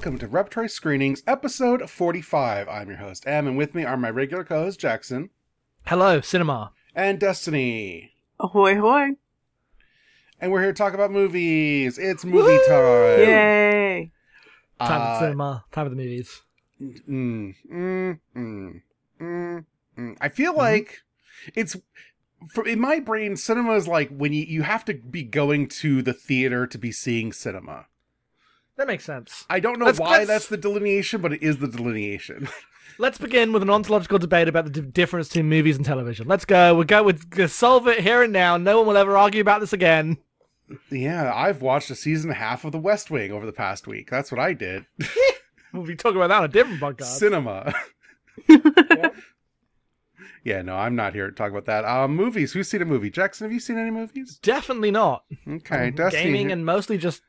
and welcome to Repertory Screenings, episode 45. I'm your host, Am, and with me are my regular co host, Jackson. Hello, cinema. And Destiny. Ahoy, hoy. And we're here to talk about movies. It's movie Woo! time. Yay. Time uh, for cinema. Time for the movies. Mm, mm, mm, mm, mm. I feel mm-hmm. like it's for in my brain, cinema is like when you, you have to be going to the theater to be seeing cinema. That makes sense. I don't know let's, why let's, that's the delineation, but it is the delineation. let's begin with an ontological debate about the d- difference between movies and television. Let's go. We'll go with solve it here and now. No one will ever argue about this again. Yeah, I've watched a season and a half of The West Wing over the past week. That's what I did. we'll be talking about that on a different podcast. Cinema. Yeah, no, I'm not here to talk about that. Um, movies. Who's seen a movie? Jackson, have you seen any movies? Definitely not. Okay, Destiny. Gaming and mostly just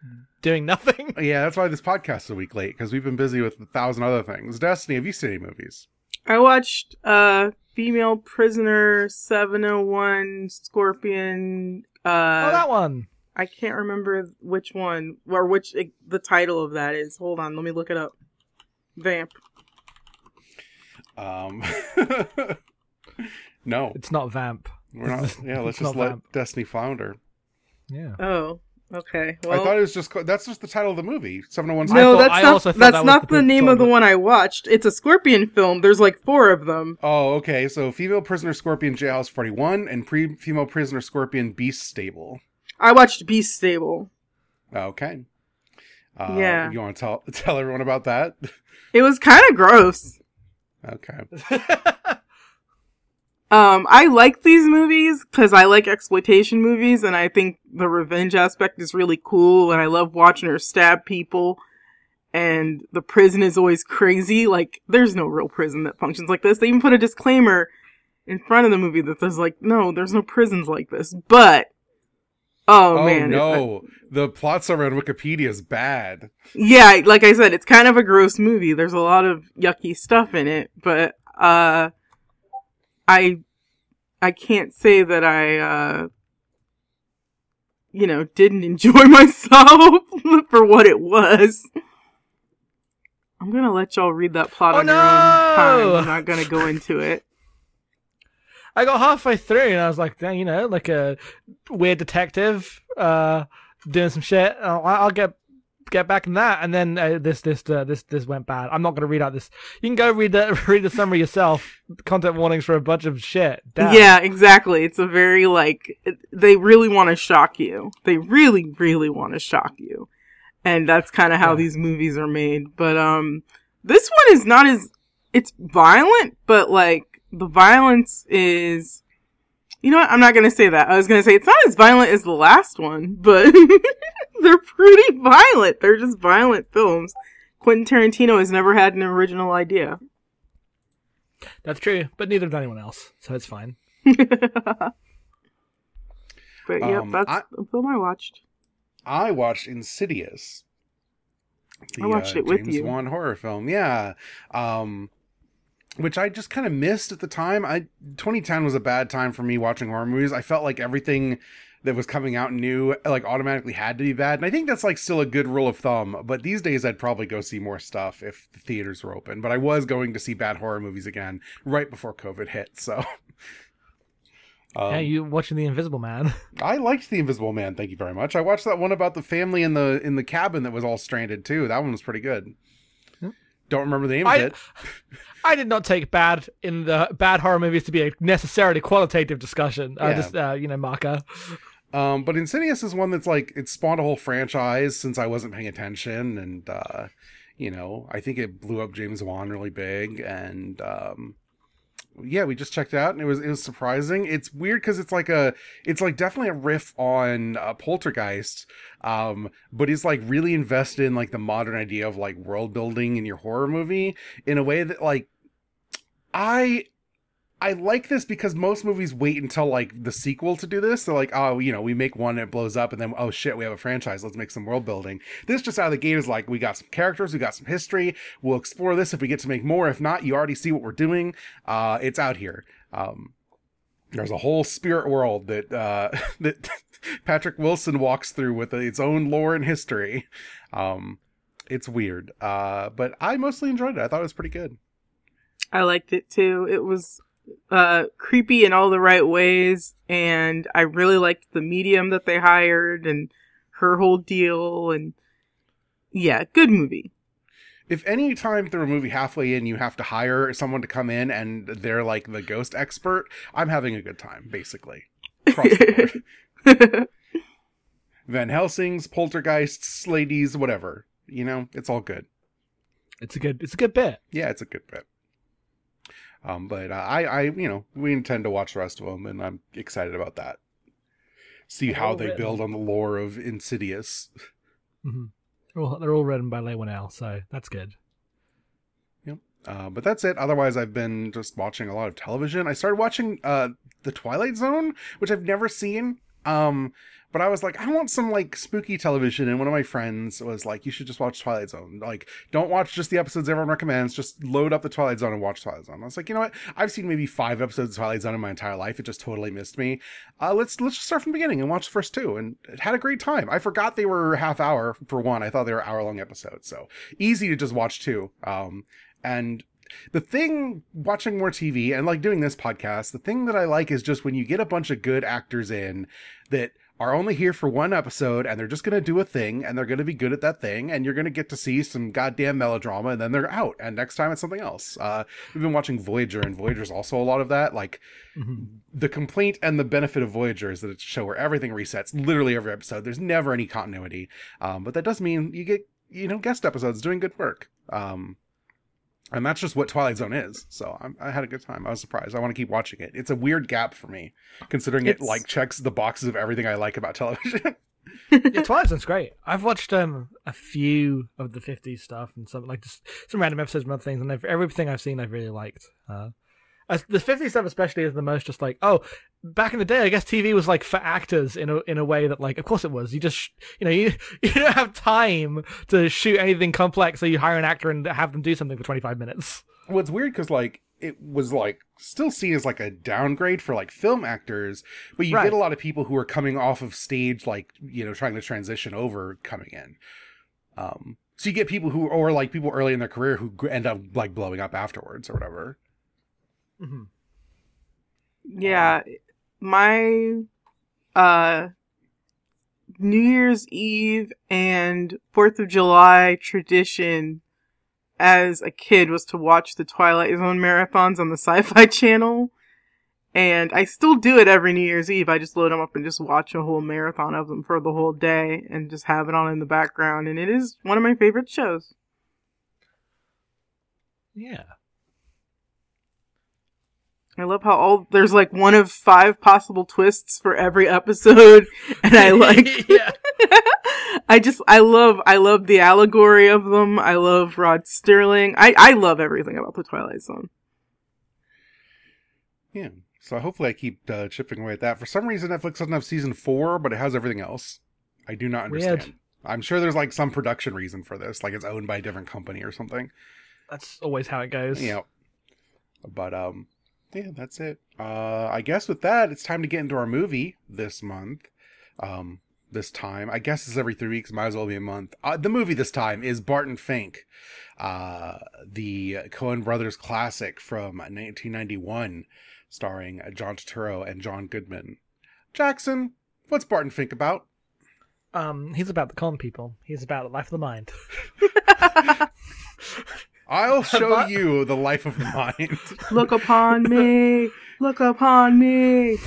doing nothing. Yeah, that's why this podcast is a week late because we've been busy with a thousand other things. Destiny, have you seen any movies? I watched uh Female Prisoner 701 Scorpion. Uh, oh, that one. I can't remember which one or which the title of that is. Hold on, let me look it up. Vamp. Um. no, it's not Vamp. We're not. Yeah, let's just let Vamp. Destiny flounder. Yeah. Oh. Okay. Well, I thought it was just that's just the title of the movie. Seven hundred one. No, that's not. That's that not the, the name of the one I watched. It's a Scorpion film. There's like four of them. Oh, okay. So, female prisoner Scorpion Jailhouse Forty One and pre female prisoner Scorpion Beast Stable. I watched Beast Stable. Okay. Uh, yeah. You want to tell tell everyone about that? It was kind of gross. Okay. Um, I like these movies because I like exploitation movies and I think the revenge aspect is really cool and I love watching her stab people. And the prison is always crazy. Like, there's no real prison that functions like this. They even put a disclaimer in front of the movie that there's like, no, there's no prisons like this. But, oh, oh man. no. the plot summary on Wikipedia is bad. Yeah, like I said, it's kind of a gross movie. There's a lot of yucky stuff in it, but, uh, I I can't say that I uh you know, didn't enjoy myself for what it was. I'm gonna let y'all read that plot oh, on no! your own time. I'm not gonna go into it. I got halfway through and I was like, you know, like a weird detective uh, doing some shit. I'll, I'll get get back in that, and then uh, this this uh, this this went bad. I'm not going to read out this. You can go read the read the summary yourself. Content warnings for a bunch of shit. Damn. Yeah, exactly. It's a very like they really want to shock you. They really really want to shock you, and that's kind of how yeah. these movies are made. But um, this one is not as it's violent, but like the violence is you know what? I'm not gonna say that. I was gonna say it's not as violent as the last one, but they're pretty violent. They're just violent films. Quentin Tarantino has never had an original idea. That's true, but neither did anyone else, so it's fine. but yep, um, that's I, the film I watched. I watched Insidious. The, I watched uh, it with James you. Wan horror film, yeah. Um, which I just kind of missed at the time. I 2010 was a bad time for me watching horror movies. I felt like everything that was coming out new like automatically had to be bad. And I think that's like still a good rule of thumb, but these days I'd probably go see more stuff if the theaters were open. But I was going to see bad horror movies again right before COVID hit, so Um, yeah, you watching The Invisible Man? I liked The Invisible Man. Thank you very much. I watched that one about the family in the in the cabin that was all stranded too. That one was pretty good. Don't remember the name I, of it. I did not take bad in the bad horror movies to be a necessarily qualitative discussion. Uh, yeah. Just uh, you know, marker. Um, but Insidious is one that's like it spawned a whole franchise since I wasn't paying attention, and uh, you know, I think it blew up James Wan really big, and um, yeah, we just checked out and it was it was surprising. It's weird because it's like a it's like definitely a riff on uh, Poltergeist, um, but he's like really invested in like the modern idea of like world building in your horror movie in a way that like I I like this because most movies wait until like the sequel to do this. They're like, oh, you know, we make one, it blows up, and then oh shit, we have a franchise. Let's make some world building. This just out of the gate is like, we got some characters, we got some history. We'll explore this if we get to make more. If not, you already see what we're doing. Uh, it's out here. Um, there's a whole spirit world that uh, that Patrick Wilson walks through with its own lore and history. Um, It's weird. Uh, but I mostly enjoyed it. I thought it was pretty good. I liked it too. It was uh creepy in all the right ways and I really liked the medium that they hired and her whole deal and yeah, good movie. If any time through a movie halfway in you have to hire someone to come in and they're like the ghost expert, I'm having a good time, basically. Across the board. Van Helsing's, poltergeists, ladies, whatever. You know, it's all good. It's a good. It's a good bit. Yeah, it's a good bit. Um, but uh, I, I, you know, we intend to watch the rest of them, and I'm excited about that. See how they written. build on the lore of Insidious. hmm They're all, they're all written by Leigh Whannell, so that's good. Yep. Uh, but that's it. Otherwise, I've been just watching a lot of television. I started watching uh, The Twilight Zone, which I've never seen. Um, but I was like, I want some like spooky television, and one of my friends was like, "You should just watch Twilight Zone. Like, don't watch just the episodes everyone recommends. Just load up the Twilight Zone and watch Twilight Zone." I was like, you know what? I've seen maybe five episodes of Twilight Zone in my entire life. It just totally missed me. Uh, let's let's just start from the beginning and watch the first two, and it had a great time. I forgot they were half hour for one. I thought they were hour long episodes, so easy to just watch two. Um, and the thing watching more TV and like doing this podcast, the thing that I like is just when you get a bunch of good actors in that are only here for one episode and they're just going to do a thing and they're going to be good at that thing and you're going to get to see some goddamn melodrama and then they're out and next time it's something else. Uh, we've been watching Voyager and Voyager's also a lot of that. Like hmm the complaint and the benefit of Voyager is that it's a show where everything resets literally every episode. There's never any continuity. Um, but that does mean you get, you know, guest episodes doing good work. Um, and that's just what Twilight Zone is. So I'm, I had a good time. I was surprised. I want to keep watching it. It's a weird gap for me, considering it like checks the boxes of everything I like about television. yeah, Twilight Zone's great. I've watched um a few of the '50s stuff and some like just some random episodes and other things, and I've, everything I've seen I've really liked. Uh, the '50s stuff especially is the most just like oh, back in the day I guess TV was like for actors in a in a way that like of course it was. You just you know you you don't have time to shoot anything complex, so you hire an actor and have them do something for 25 minutes. well, it's weird because like it was like still seen as like a downgrade for like film actors, but you Right. get a lot of people who are coming off of stage, like you know, trying to transition over coming in. Um, so you get people who, or like people early in their career who end up like blowing up afterwards or whatever. Hmm Yeah, my uh New Year's Eve and 4th of July tradition as a kid was to watch the Twilight Zone marathons on the Sci-Fi channel. And I still do it every New Year's Eve. I just load them up and just watch a whole marathon of them for the whole day and just have it on in the background. And it is one of my favorite shows. Yeah. I love how all there's like one of five possible twists for every episode, and I like. yeah. I just I love I love the allegory of them. I love Rod Serling. I I love everything about the Twilight Zone. Yeah. So hopefully I keep uh, chipping away at that. For some reason, Netflix doesn't have season four, but it has everything else. I do not understand. Weird. I'm sure there's like some production reason for this, like it's owned by a different company or something. That's always how it goes. Yeah. But um, yeah, that's it. Uh, I guess with that, it's time to get into our movie this month. Um, this time, I guess it's every three weeks. Might as well be a month. Uh, the movie this time is Barton Fink, uh, the Coen Brothers classic from 1991, starring John Turturro and John Goodman. Jackson, what's Barton Fink about? Um, he's about the con people. He's about the life of the mind. I'll show But- you the life of the mind. Look upon me, look upon me.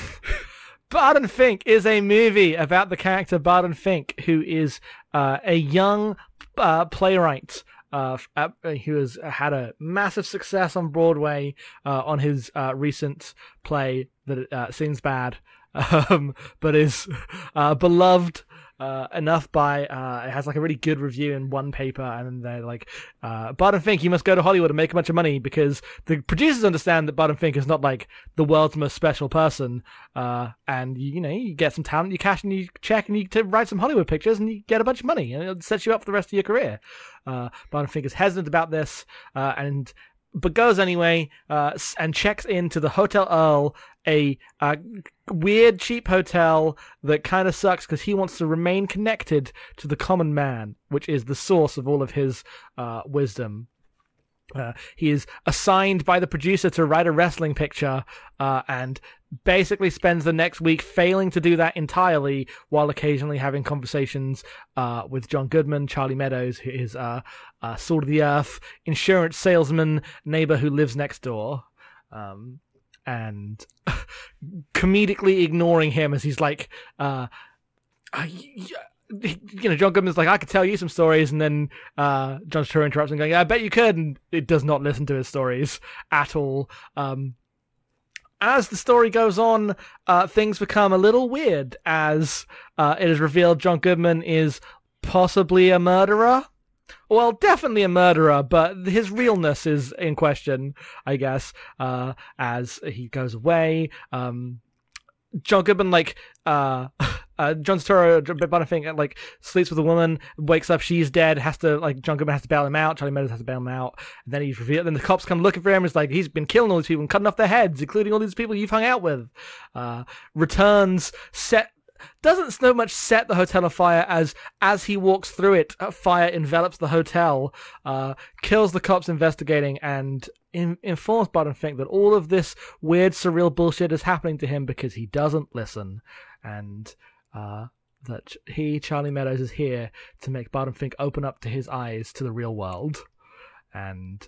Barton Fink is a movie about the character Barton Fink, who is uh, a young uh, playwright uh, f- uh, who has had a massive success on Broadway uh, on his uh, recent play that uh, seems bad, um, but is uh, beloved. Uh, enough by uh, it has like a really good review in one paper, and they're like, uh, Fink, you must go to Hollywood and make a bunch of money because the producers understand that Barton Fink is not like the world's most special person, uh, and you, you know you get some talent, you cash and you check, and you t- write some Hollywood pictures, and you get a bunch of money, and it sets you up for the rest of your career. Uh, Fink is hesitant about this, uh, and but goes anyway uh, and checks into the Hotel Earle a uh, weird cheap hotel that kind of sucks because he wants to remain connected to the common man, which is the source of all of his uh, wisdom. Uh, he is assigned by the producer to write a wrestling picture uh, and basically spends the next week failing to do that entirely while occasionally having conversations uh, with John Goodman, Charlie Meadows, who is uh, uh, Sword of the Earth, insurance salesman neighbor who lives next door. Um, and comedically ignoring him as he's like, uh, uh, you know, John Goodman's like, I could tell you some stories, and then uh, John Turturro interrupts and going, yeah, I bet you could, and it does not listen to his stories at all. Um, as the story goes on, uh, things become a little weird as uh, it is revealed John Goodman is possibly a murderer. Well, definitely a murderer, but his realness is in question, I guess, uh, as he goes away. Um, John Goodman, like, uh, uh, John Turturro, like, sleeps with a woman, wakes up, she's dead, has to, like, John Goodman has to bail him out, Charlie Meadows has to bail him out, and then he's revealed, then the cops come looking for him, it's like, he's been killing all these people and cutting off their heads, including all these people you've hung out with. Uh, returns, set, doesn't so much set the hotel afire as as he walks through it, fire envelops the hotel, uh, kills the cops investigating, and in, informs Barton Fink that all of this weird, surreal bullshit is happening to him because he doesn't listen, and uh, that he, Charlie Meadows, is here to make Barton Fink open up to his eyes to the real world, and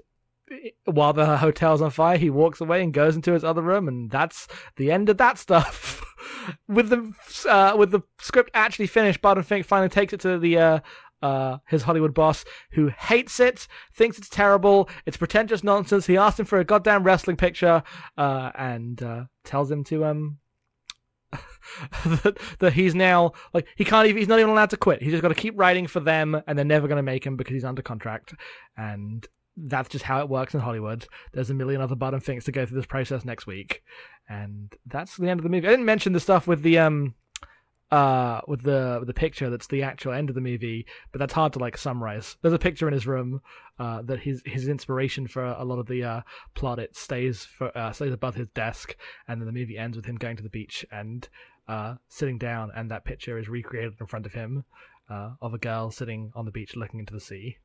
while the hotel's on fire, he walks away and goes into his other room, and that's the end of that stuff. with the uh, with the script actually finished, Barton Fink finally takes it to the uh, uh, his Hollywood boss, who hates it, thinks it's terrible, it's pretentious nonsense. He asks him for a goddamn wrestling picture, uh, and uh, tells him to um. that, he's now like he can't even he's not even allowed to quit. He's just got to keep writing for them, and they're never going to make him because he's under contract. And that's just how it works in Hollywood. There's a million other Barton Finks to go through this process next week, and that's the end of the movie. I didn't mention the stuff with the um uh with the with the picture that's the actual end of the movie but that's hard to like summarize there's a picture in his room uh that his his inspiration for a lot of the uh plot it stays for uh stays above his desk and then the movie ends with him going to the beach and uh sitting down and that picture is recreated in front of him uh of a girl sitting on the beach looking into the sea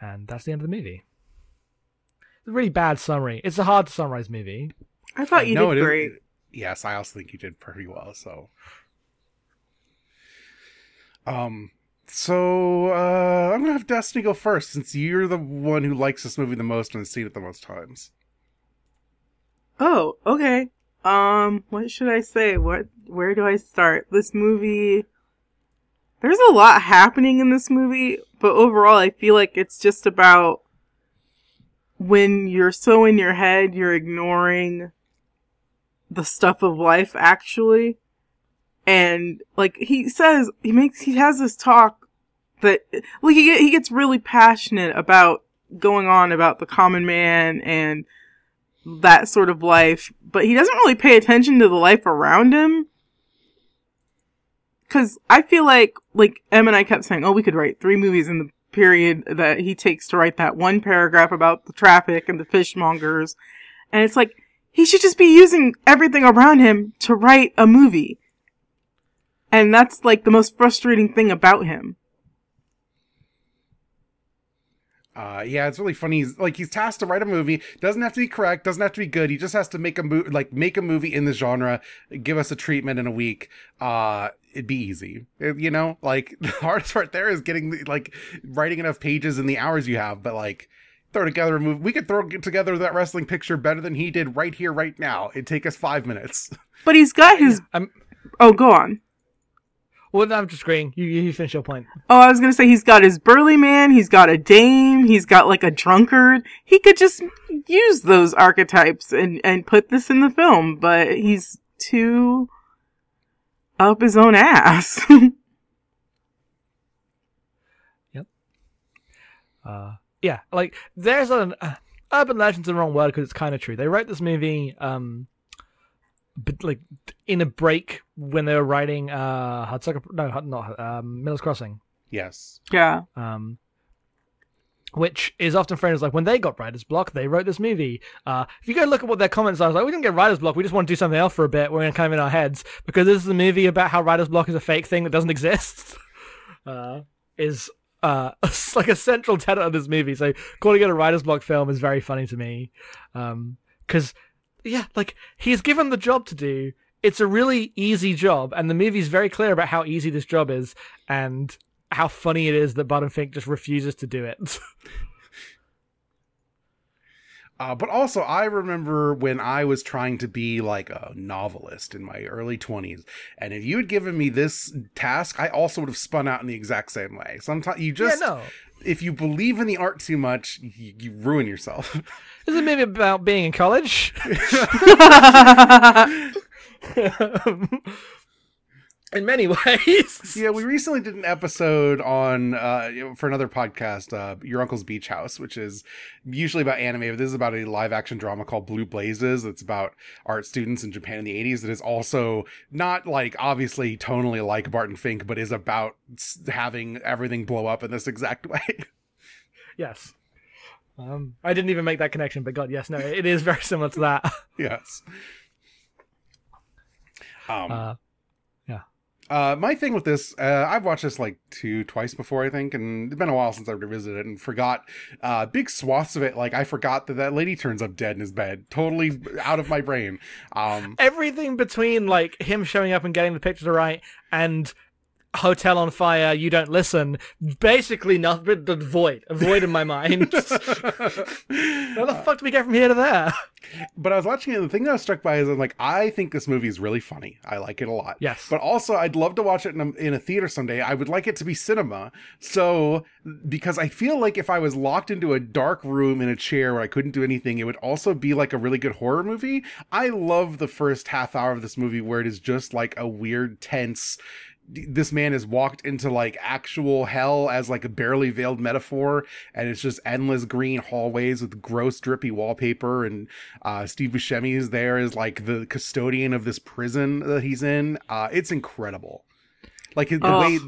and that's the end of the movie really bad summary it's a hard to summarize movie I thought you No, did it is- great. yes, I also think you did pretty well. So, um, so uh, I'm gonna have Destiny go first since you're the one who likes this movie the most and has seen it the most times. Oh, okay. Um, what should I say? What, where do I start? This movie, there's a lot happening in this movie, but overall I feel like it's just about when you're so in your head, you're ignoring the stuff of life actually. And like he says, he makes, he has this talk that, like he, he gets really passionate about going on about the common man and that sort of life, but he doesn't really pay attention to the life around him. Cause I feel like, like, Em and I kept saying, oh, we could write three movies in the period that he takes to write that one paragraph about the traffic and the fishmongers. And it's like, he should just be using everything around him to write a movie. And that's like the most frustrating thing about him. Uh, yeah, it's really funny. He's like he's tasked to write a movie. Doesn't have to be correct. Doesn't have to be good. He just has to make a movie, like make a movie in the genre. Give us a treatment in a week. Uh, it'd be easy. It- you know, like the hardest part there is getting like writing enough pages in the hours you have. But like throw together a movie. We could throw together that wrestling picture better than he did right here, right now. It'd take us five minutes. But he's got his, I'm, oh, go on. well, I'm just agreeing. You, you finish your point. Oh, I was gonna say he's got his burly man, he's got a dame, he's got like a drunkard. He could just use those archetypes and, and put this in the film, but he's too up his own ass. Uh, yeah, like there's an uh, urban legend's the wrong word because it's kind of true. They wrote this movie, um, but like in a break when they were writing uh, Hudsucker, no, Hud- not um, Miller's Crossing. yes. yeah. Um, which is often framed as like when they got writer's block, they wrote this movie. Uh, if you go look at what their comments are, I was like, we didn't get writer's block. We just want to do something else for a bit. We're going to kind of in our heads because this is a movie about how writer's block is a fake thing that doesn't exist. Uh, is uh, like a central tenet of this movie. So calling it a writer's block film is very funny to me. Um, cause yeah, like he's given the job to do. It's a really easy job, and the movie's very clear about how easy this job is, and how funny it is that Barton Fink just refuses to do it. Uh, but also, I remember when I was trying to be like a novelist in my early 20s, and if you had given me this task, I also would have spun out in the exact same way. Sometimes you just, yeah, no. if you believe in the art too much, you, you ruin yourself. this is movie about being in college. in many ways. yeah, we recently did an episode on uh, for another podcast, uh, Your Uncle's Beach House, which is usually about anime, but this is about a live action drama called Blue Blazes. It's about art students in Japan in the 80s. That is also not like obviously tonally like Barton Fink, but is about having everything blow up in this exact way. yes. Um, I didn't even make that connection, but God, yes, no, it is very similar to that. yes. Um, uh, uh, my thing with this, uh, I've watched this like two, twice before, I think, and it's been a while since I've revisited it and forgot uh, big swaths of it. Like I forgot that that lady turns up dead in his bed, totally out of my brain. Um, Everything between like him showing up and getting the picture right and hotel on fire, you don't listen. Basically, nothing but void, a void in my mind. How the fuck do we get from here to there? But I was watching it, and the thing that I was struck by is I'm like, I think this movie is really funny. I like it a lot. Yes. But also, I'd love to watch it in a, in a theater someday. I would like it to be cinema. So, because I feel like if I was locked into a dark room in a chair where I couldn't do anything, it would also be like a really good horror movie. I love the first half hour of this movie where it is just like a weird, tense, this man has walked into like actual hell as like a barely veiled metaphor and it's just endless green hallways with gross drippy wallpaper and uh steve buscemi is there as like the custodian of this prison that he's in. Uh it's incredible. Like the Oh. way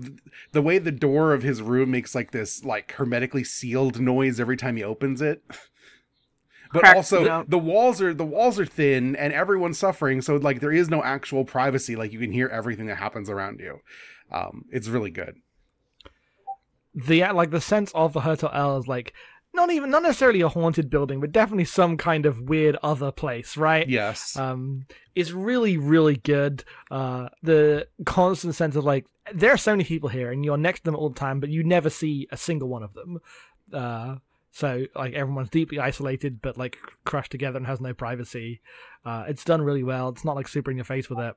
the way the door of his room makes like this like hermetically sealed noise every time he opens it but Cracks also the walls are the walls are thin and everyone's suffering. So like there is no actual privacy. Like you can hear everything that happens around you. Um it's really good. The like the sense of the Hotel Earle is like not even not necessarily a haunted building, but definitely some kind of weird other place, right? yes. Um is really really good. Uh the constant sense of like there are so many people here and you're next to them all the time but you never see a single one of them. Uh so like everyone's deeply isolated but like crushed together and has no privacy. Uh it's done really well. It's not like super in your face with it.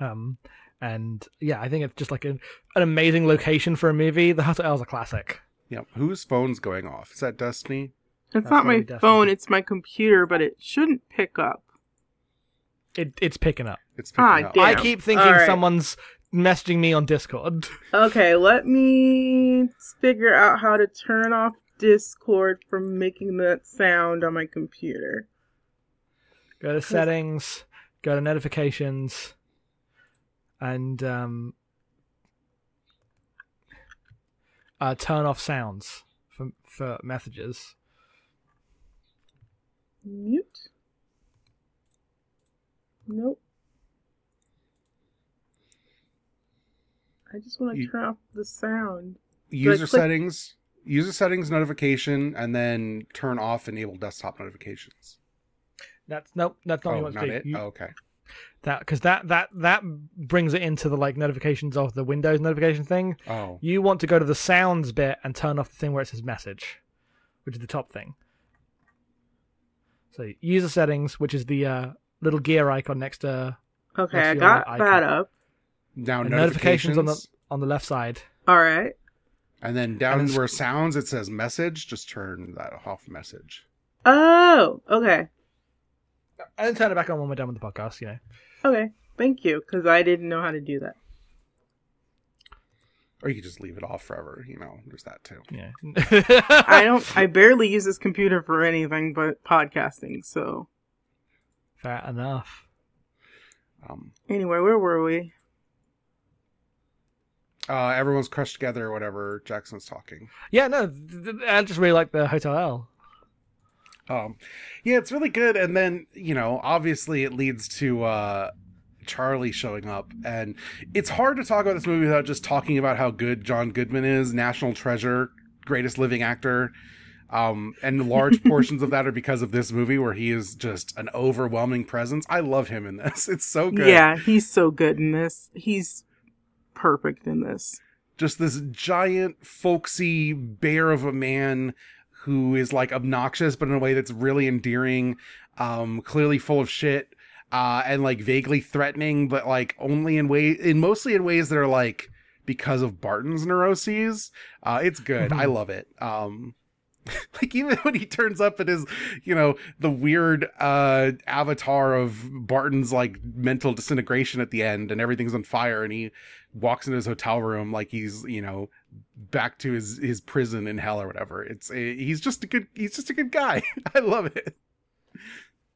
Um and yeah i think it's just like an, an amazing location for a movie. The hotel is a classic. Yeah whose phone's going off? Is that destiny? It's That's not my Destiny. phone, it's my computer, but it shouldn't pick up. it, it's picking up. It's picking Ah, up. damn. i keep thinking All right. someone's messaging me on discord. Okay, let me figure out how to turn off Discord from making that sound on my computer. Go to settings, go to notifications, and um, uh, turn off sounds for for messages. Mute? Nope. I just want to You- turn off the sound. user click- settings user settings notification and then turn off enable desktop notifications That's nope. That's not what oh you want not to do. it You- oh, okay That because that that that brings it into the like notifications of the Windows notification thing. oh You want to go to the sounds bit and turn off the thing where it says message, which is the top thing. So user settings, which is the uh, little gear icon next to Okay, What's I got that up. now notifications, notifications on the on the left side. All right. And then down and it's- where sounds it says message just turn that off message Oh, okay. And then turn it back on when we're done with the podcast. You know. Okay. Thank you, because I didn't know how to do that. or you could just leave it off forever you know there's that too Yeah. I don't. I barely use this computer for anything but podcasting. So Fair enough. um anyway, where were we? Uh, everyone's crushed together or whatever. Jackson's talking. Yeah, no, th- th- I just really like the Hotel. Um, yeah, it's really good. And then you know, obviously, it leads to uh, Charlie showing up, and it's hard to talk about this movie without just talking about how good John Goodman is, national treasure, greatest living actor. Um, and large portions of that are because of this movie where he is just an overwhelming presence. I love him in this. It's so good. Yeah, he's so good in this. He's perfect in this. just this giant folksy bear of a man who is like obnoxious but in a way that's really endearing um clearly full of shit uh and like vaguely threatening but like only in way in mostly in ways that are like because of barton's neuroses. Uh it's good. I love it. Um like even when he turns up at his you know the weird uh avatar of barton's like mental disintegration at the end and everything's on fire and he walks into his hotel room like he's you know back to his his prison in hell or whatever it's a, he's just a good he's just a good guy i love it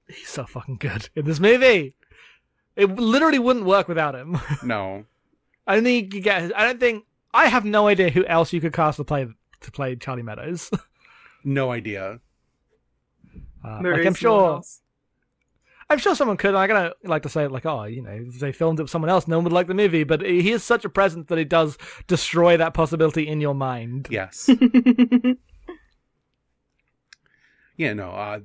He's so fucking good in this movie. It literally wouldn't work without him. no I don't think you could get. I don't think. I have no idea who else you could cast to play to play Charlie Meadows. No idea Uh, like I'm sure. else. I'm sure someone could. I'm gonna like to say like, oh, you know, if they filmed it with someone else, no one would like the movie. But he is such a presence that it does destroy that possibility in your mind. yes yeah no uh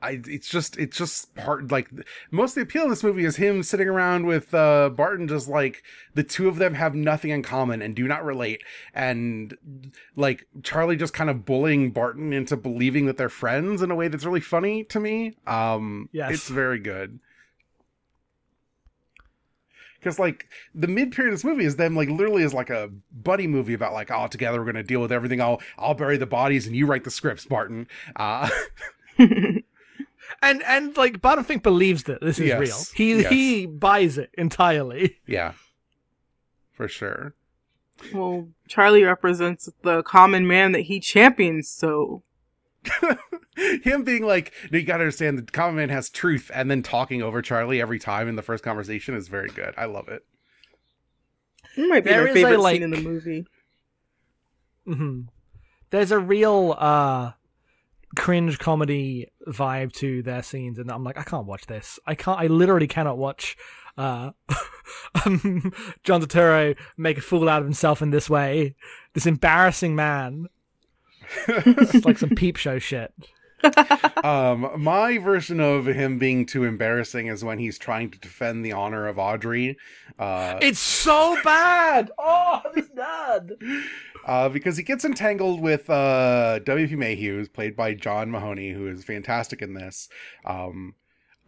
I, it's just it's just part like most of the appeal of this movie is him sitting around with uh Barton just like the two of them have nothing in common and do not relate. And like Charlie just kind of bullying Barton into believing that they're friends in a way that's really funny to me. Um Yes. it's very good. Because like the mid period of this movie is them like literally is like a buddy movie about like oh together we're gonna deal with everything. I'll I'll bury the bodies and you write the scripts Barton. Uh And and like Barton Fink believes that this is Yes. real. He Yes. he buys it entirely. yeah for sure well, Charlie represents the common man that he champions, so him being like no, you gotta understand the common man has truth and then talking over charlie every time in the first conversation is very good i love it it might be There my is a, favorite like- scene in the movie. hmm There's a real uh cringe comedy vibe to their scenes, and I'm like, I can't watch this. I can't. I literally cannot watch uh um, John Turturro make a fool out of himself in this way. This embarrassing man. It's like some peep show shit. um my version of him being too embarrassing is when he's trying to defend the honor of audrey uh It's so bad. Oh, this bad. uh, because he gets entangled with uh, W.P. Mayhew, who's played by John Mahoney, who is fantastic in this. Um,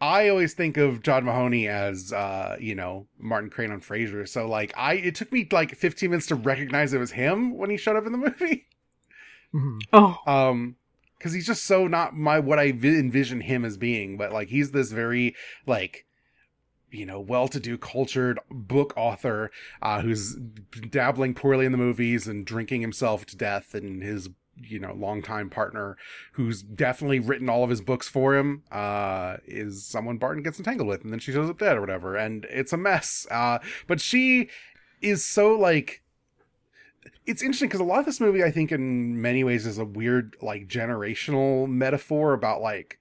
I always think of John Mahoney as, uh, you know, Martin Crane on Frasier. So, like, I it took me like 15 minutes to recognize it was him when he showed up in the movie. Mhm. Oh, Um, because he's just so not my what I vi- envision him as being. But like, he's this very like you know, well-to-do, cultured book author uh, who's dabbling poorly in the movies and drinking himself to death, and his you know longtime partner, who's definitely written all of his books for him, uh, is someone Barton gets entangled with, and then she shows up dead or whatever, and it's a mess. Uh, but she is so like. It's interesting because a lot of this movie, I think, in many ways, is a weird, like, generational metaphor about like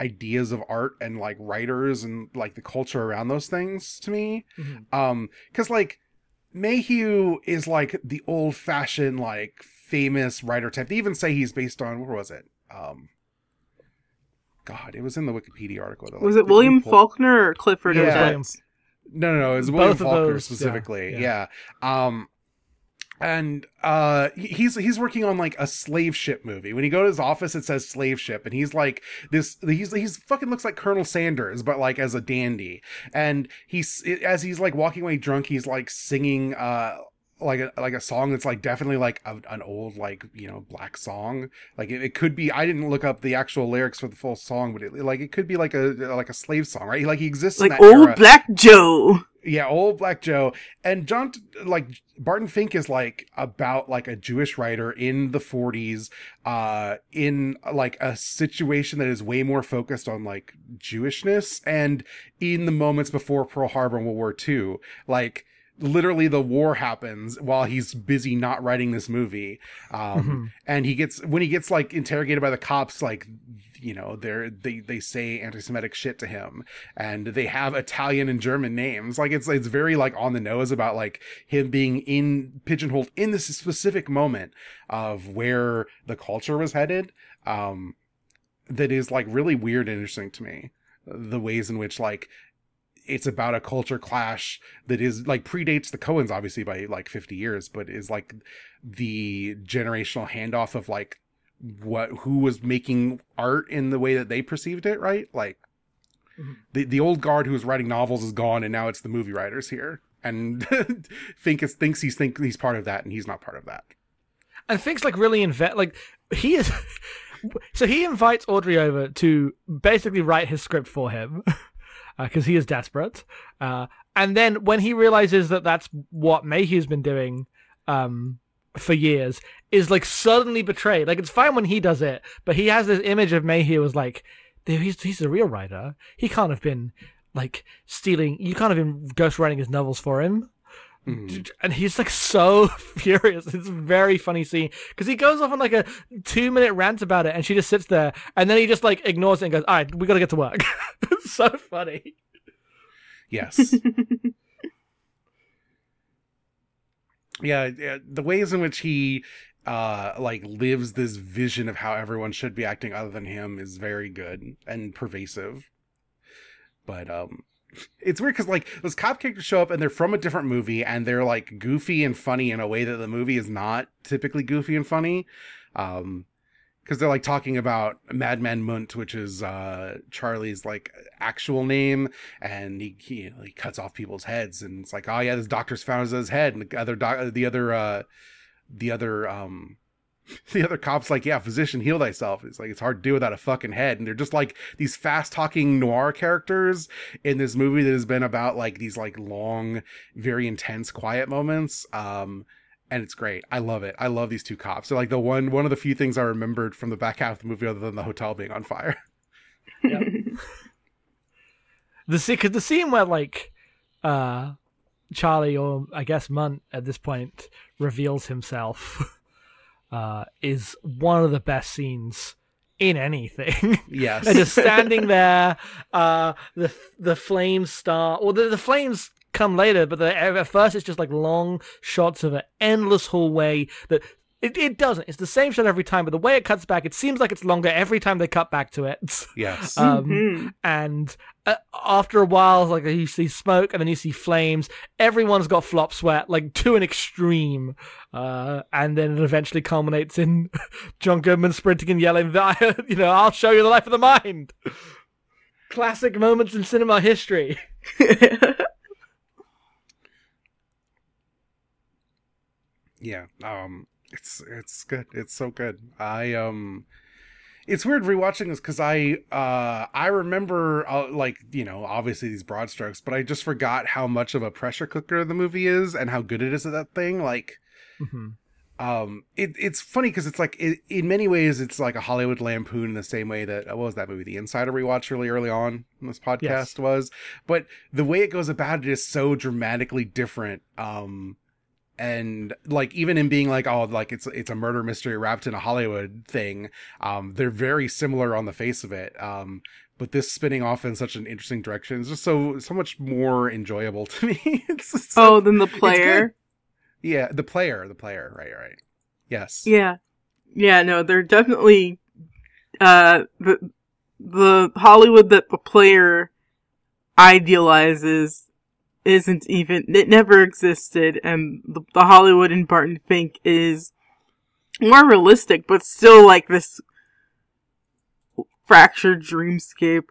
ideas of art and like writers and like the culture around those things to me Mhm. um because like mayhew is like the old fashioned like famous writer type they even say he's based on where was it um god it was in the wikipedia article that, was it William people- Faulkner or Clifford Yeah. Evans? William. no no no it was Both william of faulkner those, yeah, specifically yeah. yeah. um and uh he's he's working on like a slave ship movie. When you go to his office it says slave ship and he's like this he's he's fucking looks like colonel sanders but like as a dandy. And he's as he's like walking away drunk he's like singing uh like a like a song that's like definitely like a, an old like you know black song like it, it could be i didn't look up the actual lyrics for the full song but it like it could be like a like a slave song right like he exists in Like old era. Black Joe. Yeah, old Black Joe. And John, like, Barton Fink is like about like a Jewish writer in the 40s, uh, in like a situation that is way more focused on like Jewishness and in the moments before Pearl Harbor and World War II. Like, literally the war happens while he's busy not writing this movie. Um Mhm. and he gets when he gets like interrogated by the cops like you know they're they they say anti-semitic shit to him. And they have italian and german names. Like it's it's very like on the nose about like him being in pigeonholed in this specific moment of where the culture was headed um that is like really weird and interesting to me. The ways in which like it's about a culture clash that is like predates the Coens obviously by like 50 years, but is like the generational handoff of like what who was making art in the way that they perceived it, right? Like Mhm. the the old guard who was writing novels is gone, and now it's the movie writers here. And Fink is, thinks he's think he's part of that, and he's not part of that. and things like really invent like he is so he invites audrey over to basically write his script for him because he is desperate. Uh, and then when he realizes that that's what mayhew's been doing um, for years is like suddenly betrayed. Like it's fine when he does it but he has this image of mayhew as like he's, he's a real writer. He can't have been like stealing you can't have been ghostwriting his novels for him Mhm. and he's like so furious. It's a very funny scene because he goes off on like a two minute rant about it, and she just sits there, and then he just like ignores it and goes, "All right, we got to get to work." it's so funny. Yes. yeah, yeah, the ways in which he uh like lives this vision of how everyone should be acting other than him is very good and pervasive. But um it's weird because like those cop characters show up and they're from a different movie and they're like goofy and funny in a way that the movie is not typically goofy and funny. Um because they're like talking about Madman Mundt, which is uh Charlie's like actual name, and he, he he cuts off people's heads, and it's like, oh yeah, this doctor's found his head, and the other doc, the other uh the other um the other cop's like, yeah, physician, heal thyself. It's like it's hard to do without a fucking head, and they're just like these fast talking noir characters in this movie that has been about like these like long, very intense, quiet moments. Um, and it's great. I love it. I love these two cops. They're like the one one of the few things I remembered from the back half of the movie, other than the hotel being on fire. The scene, cause the scene where like uh Charlie or I guess Mundt at this point reveals himself uh is one of the best scenes in anything. Yes. They're just standing there. Uh, the the flames start, or the, the flames come later, but the, at first it's just like long shots of an endless hallway that. It, it doesn't. It's the same shot every time, but the way it cuts back, it seems like it's longer every time they cut back to it. yes. Um, Mhm. and uh, after a while, like you see smoke and then you see flames. Everyone's got flop sweat, like to an extreme. Uh, and then it eventually culminates in John Goodman sprinting and yelling, that, "You know, I'll show you the life of the mind." Classic moments in cinema history. yeah. Um it's it's good. It's so good. I um it's weird rewatching this because I uh I remember uh, like you know obviously these broad strokes, but I just forgot how much of a pressure cooker the movie is and how good it is at that thing. Like Mhm. um it, it's funny because it's like it, in many ways it's like a hollywood lampoon in the same way that what was that movie the insider we watched really early on in this podcast Yes. was but the way it goes about it is so dramatically different um and like even in being like oh like it's it's a murder mystery wrapped in a hollywood thing um they're very similar on the face of it um but this spinning off in such an interesting direction is just so so much more enjoyable to me it's, so- oh, than the player. yeah the player the player right right yes Yeah. Yeah, no, they're definitely uh the the Hollywood that the player idealizes isn't even it never existed and the, the Hollywood in Barton Fink is more realistic but still like this fractured dreamscape.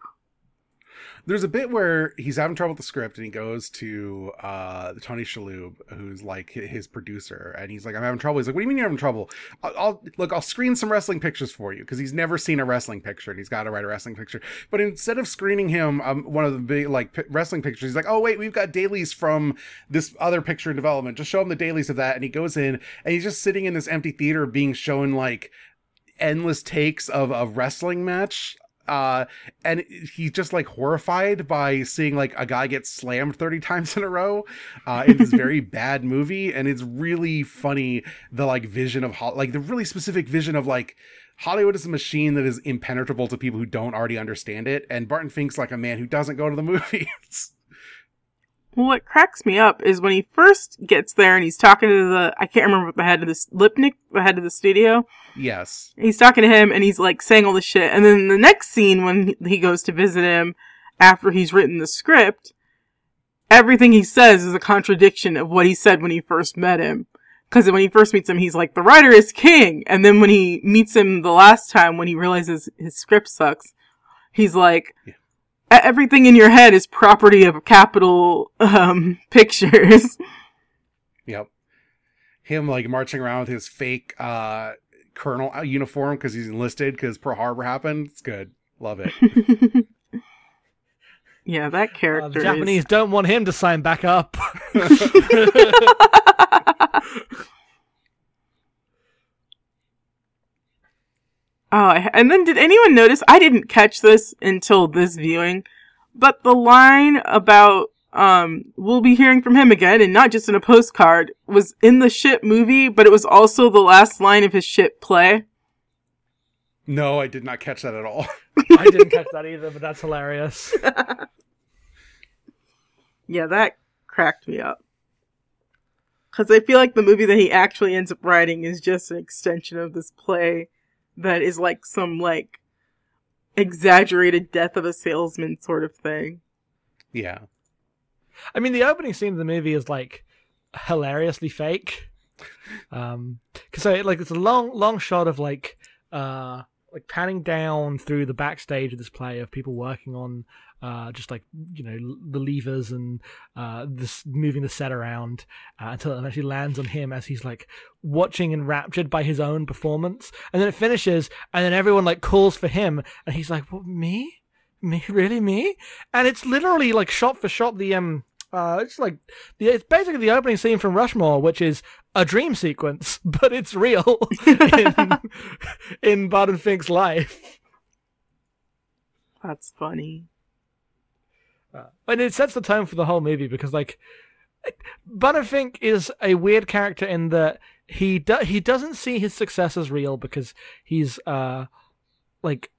There's a bit where he's having trouble with the script and he goes to uh Tony Shalhoub, who's like his producer, and he's like, "I'm having trouble." He's like, "What do you mean you're having trouble? I'll, I'll look. I'll screen some wrestling pictures for you because he's never seen a wrestling picture and he's got to write a wrestling picture." But instead of screening him um, one of the big like pi- wrestling pictures, he's like, "Oh wait, we've got dailies from this other picture in development. Just show him the dailies of that." And he goes in and he's just sitting in this empty theater being shown like endless takes of a wrestling match uh and he's just like horrified by seeing like a guy get slammed 30 times in a row. Uh in this very bad movie and it's really funny the like vision of like the really specific vision of like Hollywood is a machine that is impenetrable to people who don't already understand it and Barton Fink's like a man who doesn't go to the movies Well, what cracks me up is when he first gets there and he's talking to the I can't remember what the head of this Lipnick, the head of the studio. yes He's talking to him and he's like saying all this shit. And then the next scene when he goes to visit him after he's written the script, everything he says is a contradiction of what he said when he first met him. Cause when he first meets him, he's like, the writer is king. And then when he meets him the last time, when he realizes his script sucks, he's like, Yeah. "E- everything in your head is property of Capitol, um, Pictures. Yep. Him like marching around with his fake uh colonel uniform because he's enlisted because Pearl Harbor happened. It's good. Love it. yeah, that Uh, character the is- Japanese don't want him to sign back up. Oh, and then did anyone notice? I didn't catch this until this viewing, but the line about um we'll be hearing from him again and not just in a postcard was in the ship movie, but it was also the last line of his ship play. no, I did not catch that at all. I didn't catch that either, but that's hilarious. Yeah, that cracked me up. Cuz I feel like the movie that he actually ends up writing is just an extension of this play that is like some like exaggerated death of a salesman sort of thing. yeah. I mean, the opening scene of the movie is like hilariously fake. Um, cause so like it's a long, long shot of like, uh, like panning down through the backstage of this play of people working on, uh, just like you know the levers and uh, this moving the set around uh, until it actually lands on him as he's like watching enraptured by his own performance, and then it finishes, and then everyone like calls for him, and he's like, "What me?" me really me and it's literally like shot for shot the um uh it's like the, it's basically the opening scene from rushmore which is a dream sequence but it's real in, in Barton Fink's life That's funny. And it sets the tone for the whole movie because like Barton Fink is a weird character in that he do- he doesn't see his success as real because he's uh like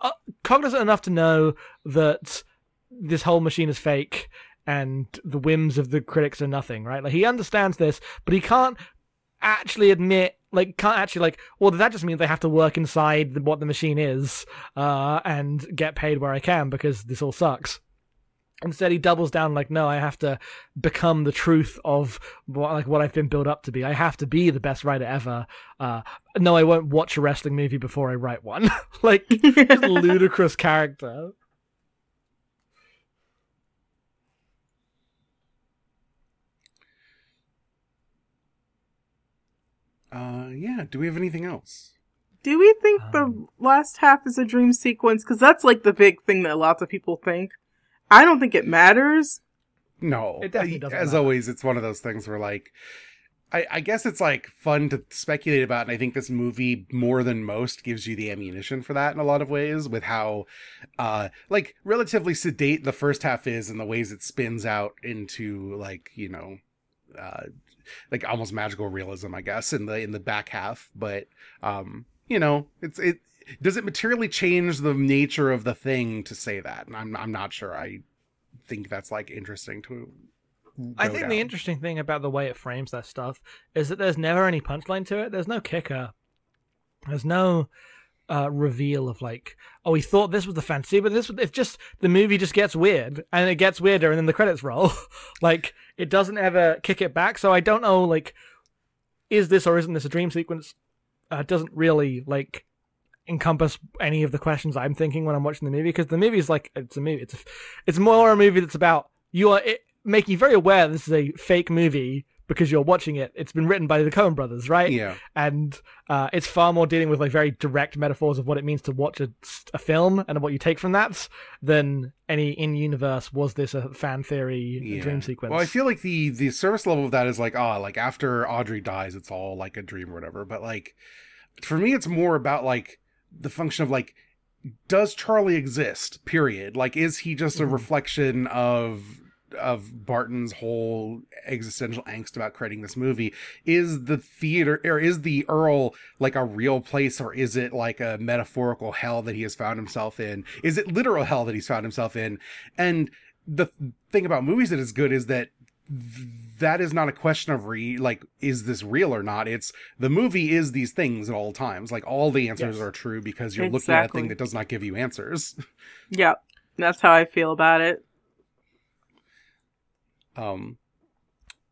uh, cognizant enough to know that this whole machine is fake and the whims of the critics are nothing, right? Like he understands this, but he can't actually admit like can't actually like well that just means they have to work inside what the machine is uh and get paid where I can because this all sucks. Instead, he doubles down like, no, I have to become the truth of what, like what I've been built up to be. I have to be the best writer ever. Uh, no, I won't watch a wrestling movie before I write one. like, ludicrous character. Uh yeah, do we have anything else? Do we think the Um, last half is a dream sequence? Because that's like the big thing that lots of people think. I don't think it matters. No. It definitely doesn't As matter. always, it's one of those things where like I, I guess it's like fun to speculate about, and I think this movie more than most gives you the ammunition for that in a lot of ways, with how uh like relatively sedate the first half is and the ways it spins out into like, you know, uh like almost magical realism, I guess, in the in the back half. But um, you know, it's it does it materially change the nature of the thing to say that? And I'm I'm not sure. I think that's like interesting to I think down. the interesting thing about the way it frames that stuff is that there's never any punchline to it. There's no kicker. There's no uh, reveal of like, oh, we thought this was the fantasy, but this it's just the movie just gets weird and it gets weirder, and then the credits roll. like it doesn't ever kick it back. So I don't know, like, is this or isn't this a dream sequence? Uh, doesn't really like encompass any of the questions I'm thinking when I'm watching the movie because the movie is like it's a movie. It's a, it's more a movie that's about you are it, you very aware this is a fake movie because you're watching it. It's been written by the Coen brothers, right? Yeah. And uh, it's far more dealing with like very direct metaphors of what it means to watch a, a film and what you take from that than any in universe. Was this a fan theory Yeah. dream sequence? Well, I feel like the the service level of that is like, ah, like after Audrey dies, it's all like a dream or whatever. But like for me, it's more about like the function of like does Charlie exist? Period. Like, is he just a Mhm. reflection of of Barton's whole existential angst about creating this movie? Is the theater or is the Earle like a real place, or is it like a metaphorical hell that he has found himself in? Is it literal hell that he's found himself in? And the thing about movies that is good is that th- that is not a question of re like is this real or not it's the movie is these things at all times like all the answers Yes. are true because you're looking at a thing that does not give you answers Yep. That's how I feel about it. um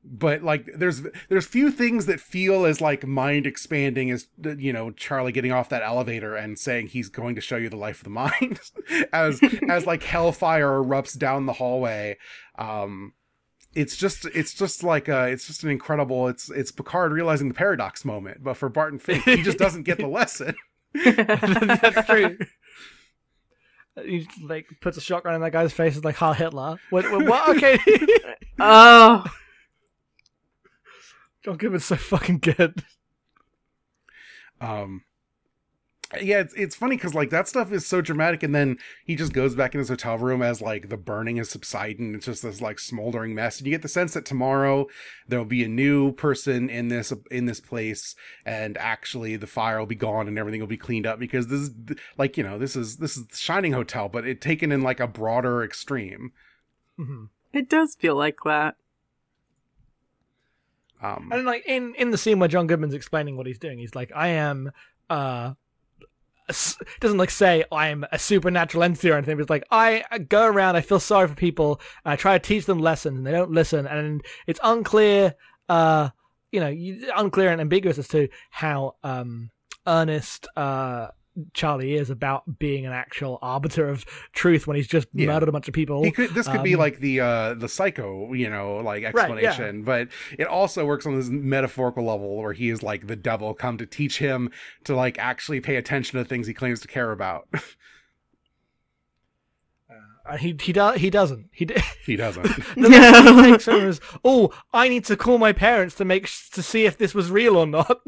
but like there's there's few things that feel as like mind expanding as you know charlie getting off that elevator and saying he's going to show you the life of the mind as as like hellfire erupts down the hallway um it's just it's just like uh it's just an incredible it's it's picard realizing the paradox moment but for barton fink he just doesn't get the lesson That's true. He just, like puts a shotgun in that guy's face. It's like Heil Hitler. What? what, what? Okay. oh, John Goodman's so fucking good. um yeah it's, it's funny because like that stuff is so dramatic and then he just goes back in his hotel room as like the burning is subsiding it's just this like smoldering mess and you get the sense that tomorrow there'll be a new person in this in this place and actually the fire will be gone and everything will be cleaned up because this is like you know this is this is the shining hotel but it taken in like a broader extreme hmm it does feel like that. um And like in in the scene where John Goodman's explaining what he's doing, he's like, "I am." uh a s- doesn't like say I'm a supernatural entity or anything, but it's like I, I go around, I feel sorry for people, I try to teach them lessons, and they don't listen, and it's unclear, uh, you know, unclear and ambiguous as to how um earnest uh Charlie is about being an actual arbiter of truth when he's just Yeah. murdered a bunch of people. He could this could be Um, like the uh the psycho, you know, like yeah. explanation, but it also works on this metaphorical level where he is like the devil come to teach him to like actually pay attention to things he claims to care about. Uh, he he does he doesn't he. d- he doesn't. the next thing he takes over is, oh, I need to call my parents to make sh- to see if this was real or not,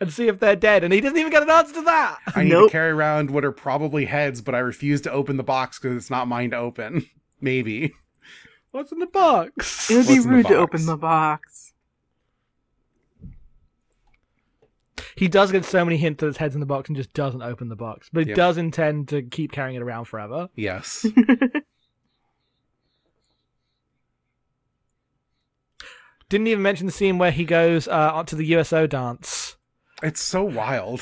and see if they're dead. And he doesn't even get an answer to that. I need Nope. to carry around what are probably heads, but I refuse to open the box because it's not mine to open. Maybe. What's in the box? It would be What's rude to open the box. He does get so many hints that his head's in the box and just doesn't open the box, but he Yep. does intend to keep carrying it around forever. Yes. Didn't even mention the scene where he goes uh, onto the USO dance it's so wild.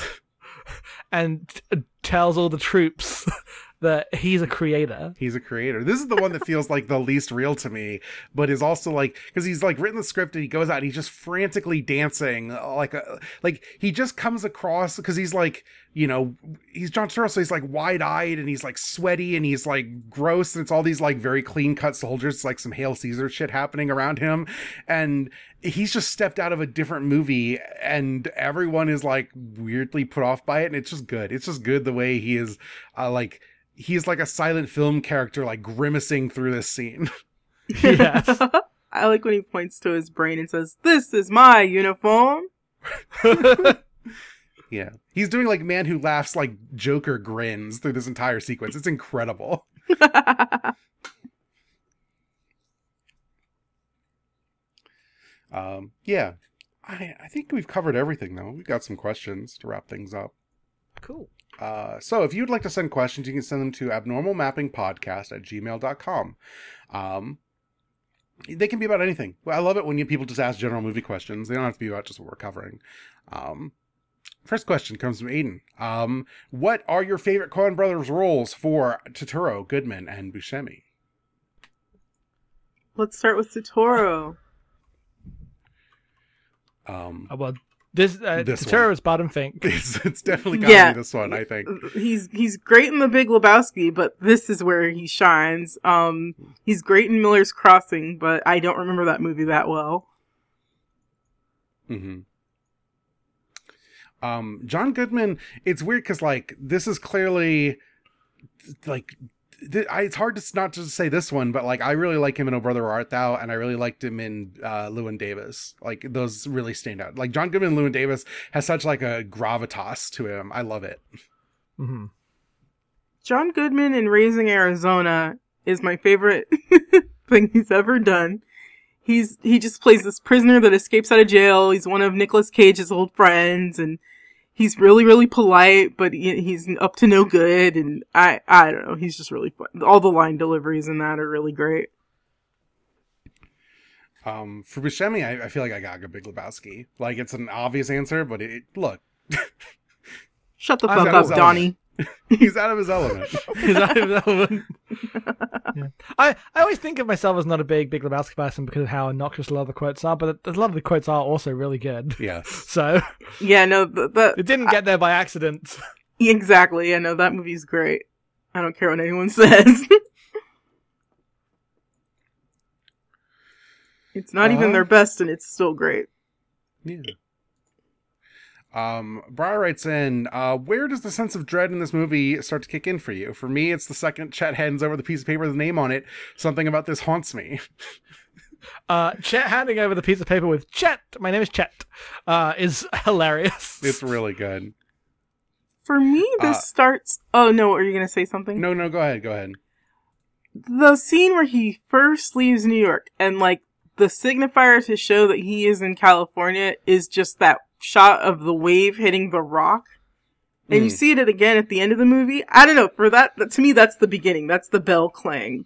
and t- tells all the troops that he's a creator. He's a creator. This is the one that feels like the least real to me, but is also like because he's like written the script and he goes out and he's just frantically dancing, uh, like a like he just comes across because he's like you know he's John Turturro, so he's like wide eyed and he's like sweaty and he's like gross and it's all these like very clean cut soldiers, it's like some Hail Caesar shit happening around him, and he's just stepped out of a different movie and everyone is like weirdly put off by it and it's just good. It's just good the way he is uh, like he's like a silent film character like grimacing through this scene. Yes. I like when he points to his brain and says, "This is my uniform." yeah. He's doing like man who laughs like joker grins through this entire sequence. It's incredible. Um yeah. I i think we've covered everything though. We've got some questions to wrap things up. Cool. Uh, so if you'd like to send questions, you can send them to abnormalmappingpodcast at gmail.com. Um, they can be about anything. I love it when you, people just ask general movie questions. They don't have to be about just what we're covering. Um, first question comes from Aiden. Um, what are your favorite Coen Brothers roles for Turturro, Goodman, and Buscemi? Let's start with Turturro. Um, Uh, well, this uh, This Turturro one. Barton Fink. it's, it's definitely got to Yeah. be this one, I think. He's he's great in The Big Lebowski, but this is where he shines. Um, he's great in Miller's Crossing, but I don't remember that movie that well. hmm Um, John Goodman, it's weird because like this is clearly like th- I, it's hard to not just say this one, but like I really like him in Oh Brother Art Thou, and I really liked him in uh, Llewyn Davis. Like those really stand out. Like John Goodman, and Llewyn Davis has such like a gravitas to him. I love it. hmm John Goodman in Raising Arizona is my favorite thing he's ever done. He's he just plays this prisoner that escapes out of jail. He's one of Nicolas Cage's old friends, and he's really really polite, but he, he's up to no good. And I I don't know. He's just really fun. All the line deliveries in that are really great. Um, for Buscemi, I, I feel like I got a Big Lebowski. Like it's an obvious answer, but it look, Shut the fuck up, Donnie. he's out of his element. Is that irrelevant? yeah. I, I always think of myself as not a big Big Lebowski person because of how obnoxious a lot of the quotes are, but a lot of the quotes are also really good. yes. So Yeah, no, but. the it didn't get there by accident. exactly. Yeah, no, that movie's great. I don't care what anyone says. it's not even Uh-huh. their best, and it's still great. Yeah. Um, Briar writes in, uh, where does the sense of dread in this movie start to kick in for you? For me, it's the second Chet hands over the piece of paper with a name on it. Something about this haunts me. Uh, Chet handing over the piece of paper with Chet, my name is Chet, uh, is hilarious. It's really good. For me, this Uh, starts. Oh no, are you gonna say something? No, no, go ahead, go ahead. The scene where he first leaves New York and like the signifier to show that he is in California is just that shot of the wave hitting the rock. And you Mm. see it again at the end of the movie. I don't know. For that, that- to me, that's the beginning. That's the bell clang.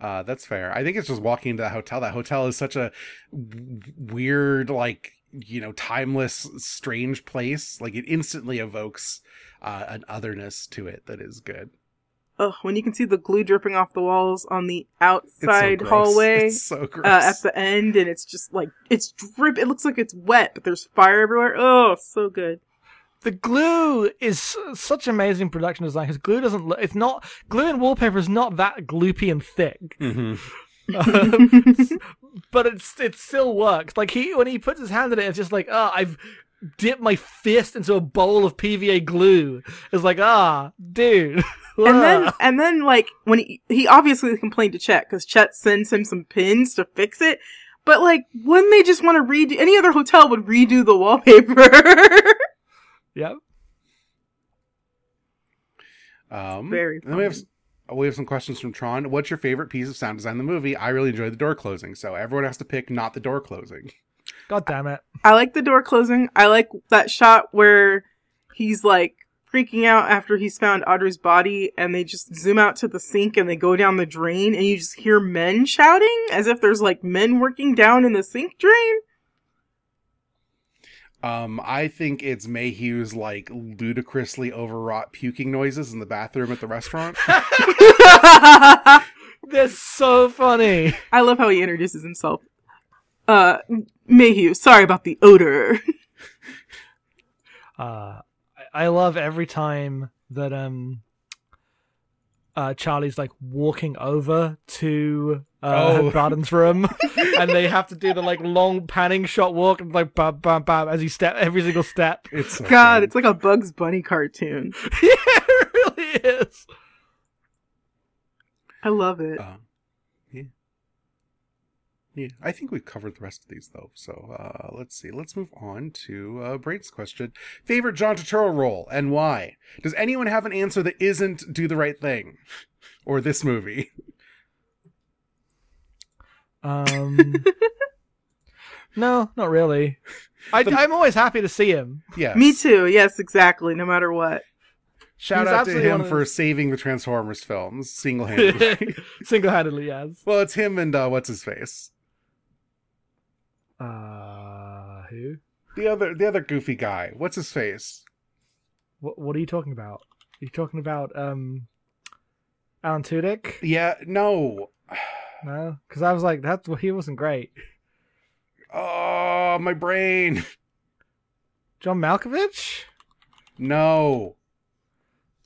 Uh, that's fair. I think it's just walking into that hotel. That hotel is such a w- weird, like, you know, timeless, strange place. Like, it instantly evokes uh, an otherness to it that is good. Ugh, when you can see the glue dripping off the walls on the It's so outside hallway It's so uh, at the end, and it's just like it's drip. It looks like it's wet, but there's fire everywhere. Oh, so good. the glue is such amazing production design because glue doesn't look, it's not, glue and wallpaper is not that gloopy and thick. Um, but it's it still works. Like he when he puts his hand in it, it's just like ah, I've dipped my fist into a bowl of PVA glue. It's like ah, dude. And then, and then, like when he he obviously complained to Chet because Chet sends him some pins to fix it. But like, wouldn't they just want to redo? Any other hotel would redo the wallpaper. yep. Um, Very and then we have we have some questions from Tron. What's your favorite piece of sound design in the movie? I really enjoyed the door closing, so everyone has to pick not the door closing. God damn it. I like the door closing. I like that shot where he's like freaking out after he's found Audrey's body, and they just zoom out to the sink and they go down the drain, and you just hear men shouting as if there's like men working down in the sink drain. Um, I think it's Mayhew's like ludicrously overwrought puking noises in the bathroom at the restaurant. They're so funny. I love how he introduces himself. Uh, Mayhew, sorry about the odor. Uh, I- I love every time that um, uh, Charlie's like walking over to uh, Oh. Barton's room, and they have to do the like long panning shot walk, and like bam, bam, bam, as he step every single step. It's so God, good. it's like a Bugs Bunny cartoon. yeah, it really is. I love it. Yeah. Yeah, I think we've covered the rest of these though. So uh, let's see. Let's move on to uh, Brain's question. Favorite John Turturro role and why? Does anyone have an answer that isn't Do the Right Thing or this movie? Um, no, not really. I, The- I'm always happy to see him. Yes. Me too. Yes, exactly. No matter what. Shout He's out to him for those- saving the Transformers films single handedly. Single-handedly, yes. well, it's him and uh, what's his face, Uh, who? the other the other goofy guy. What's his face? What What are you talking about? Are you talking about um, Alan Tudyk? Yeah, no. No, because I was like, that's well, he wasn't great. Oh, my brain. John Malkovich? No.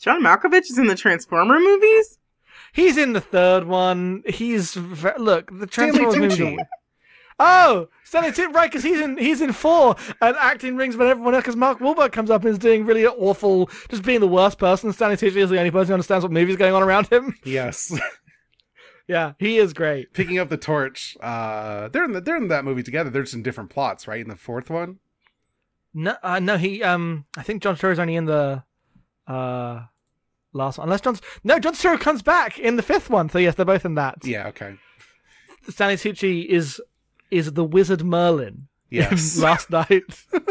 John Malkovich is in the Transformer movies? He's in the third one. He's look the Transformer movie. movies. Tucci. are- Oh, Stanley Tucci, right? Because he's in he's in four and acting rings when everyone else. Because Mark Wahlberg comes up and is doing really awful, just being the worst person. Stanley Tucci is the only person who understands what movie's going on around him. Yes. Yeah, he is great. Picking up the torch. Uh, they're in the, they're in that movie together. They're just in different plots, right? In the fourth one. No, uh, no, he um, I think John Turturro's only in the uh, last one. Unless John's no, John Turturro comes back in the fifth one. So yes, they're both in that. Yeah, okay. Stanley Tucci is is the wizard Merlin. Yes. Last night.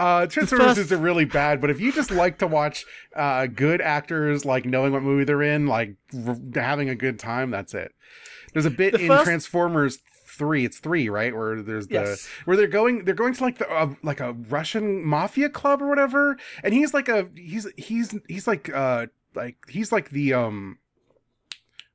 Uh, Transformers first- isn't really bad, but if you just like to watch uh, good actors, like knowing what movie they're in, like r- having a good time, that's it. There's a bit The in first- Transformers three. It's three, right? Where there's the Yes. where they're going. They're going to like the uh, like a Russian mafia club or whatever, and he's like a he's he's he's like uh like he's like the um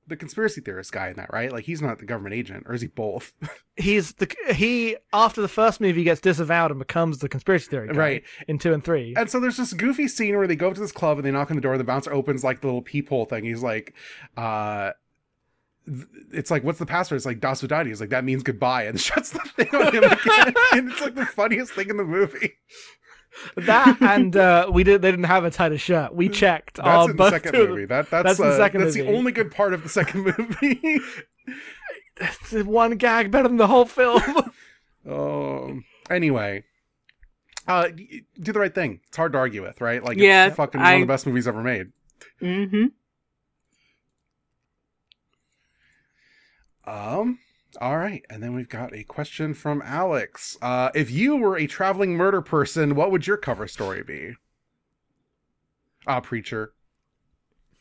the conspiracy theorist guy in that, right? Like he's not the government agent, or is he both? He's the he after the first movie gets disavowed and becomes the conspiracy theory guy Right. in two and three. And so there's this goofy scene where they go up to this club and they knock on the door. The bouncer opens like the little peephole thing. He's like, uh, it's like, what's the password? It's like Das Vidani. He's like, that means goodbye, and shuts the thing on him again. and it's like the funniest thing in the movie. That and uh, we did. They didn't have a tighter shirt. We checked. That's uh, in the second movie. That that's That's in the uh, second that's the only good part of the second movie. It's the one gag better than the whole film. um. Anyway. Uh, do the right thing. It's hard to argue with, right? Like, Yeah, it's fucking one of the best movies ever made. Mm-hmm. Um, all right. And then we've got a question from Alex. Uh, if you were a traveling murder person, what would your cover story be? Ah, preacher.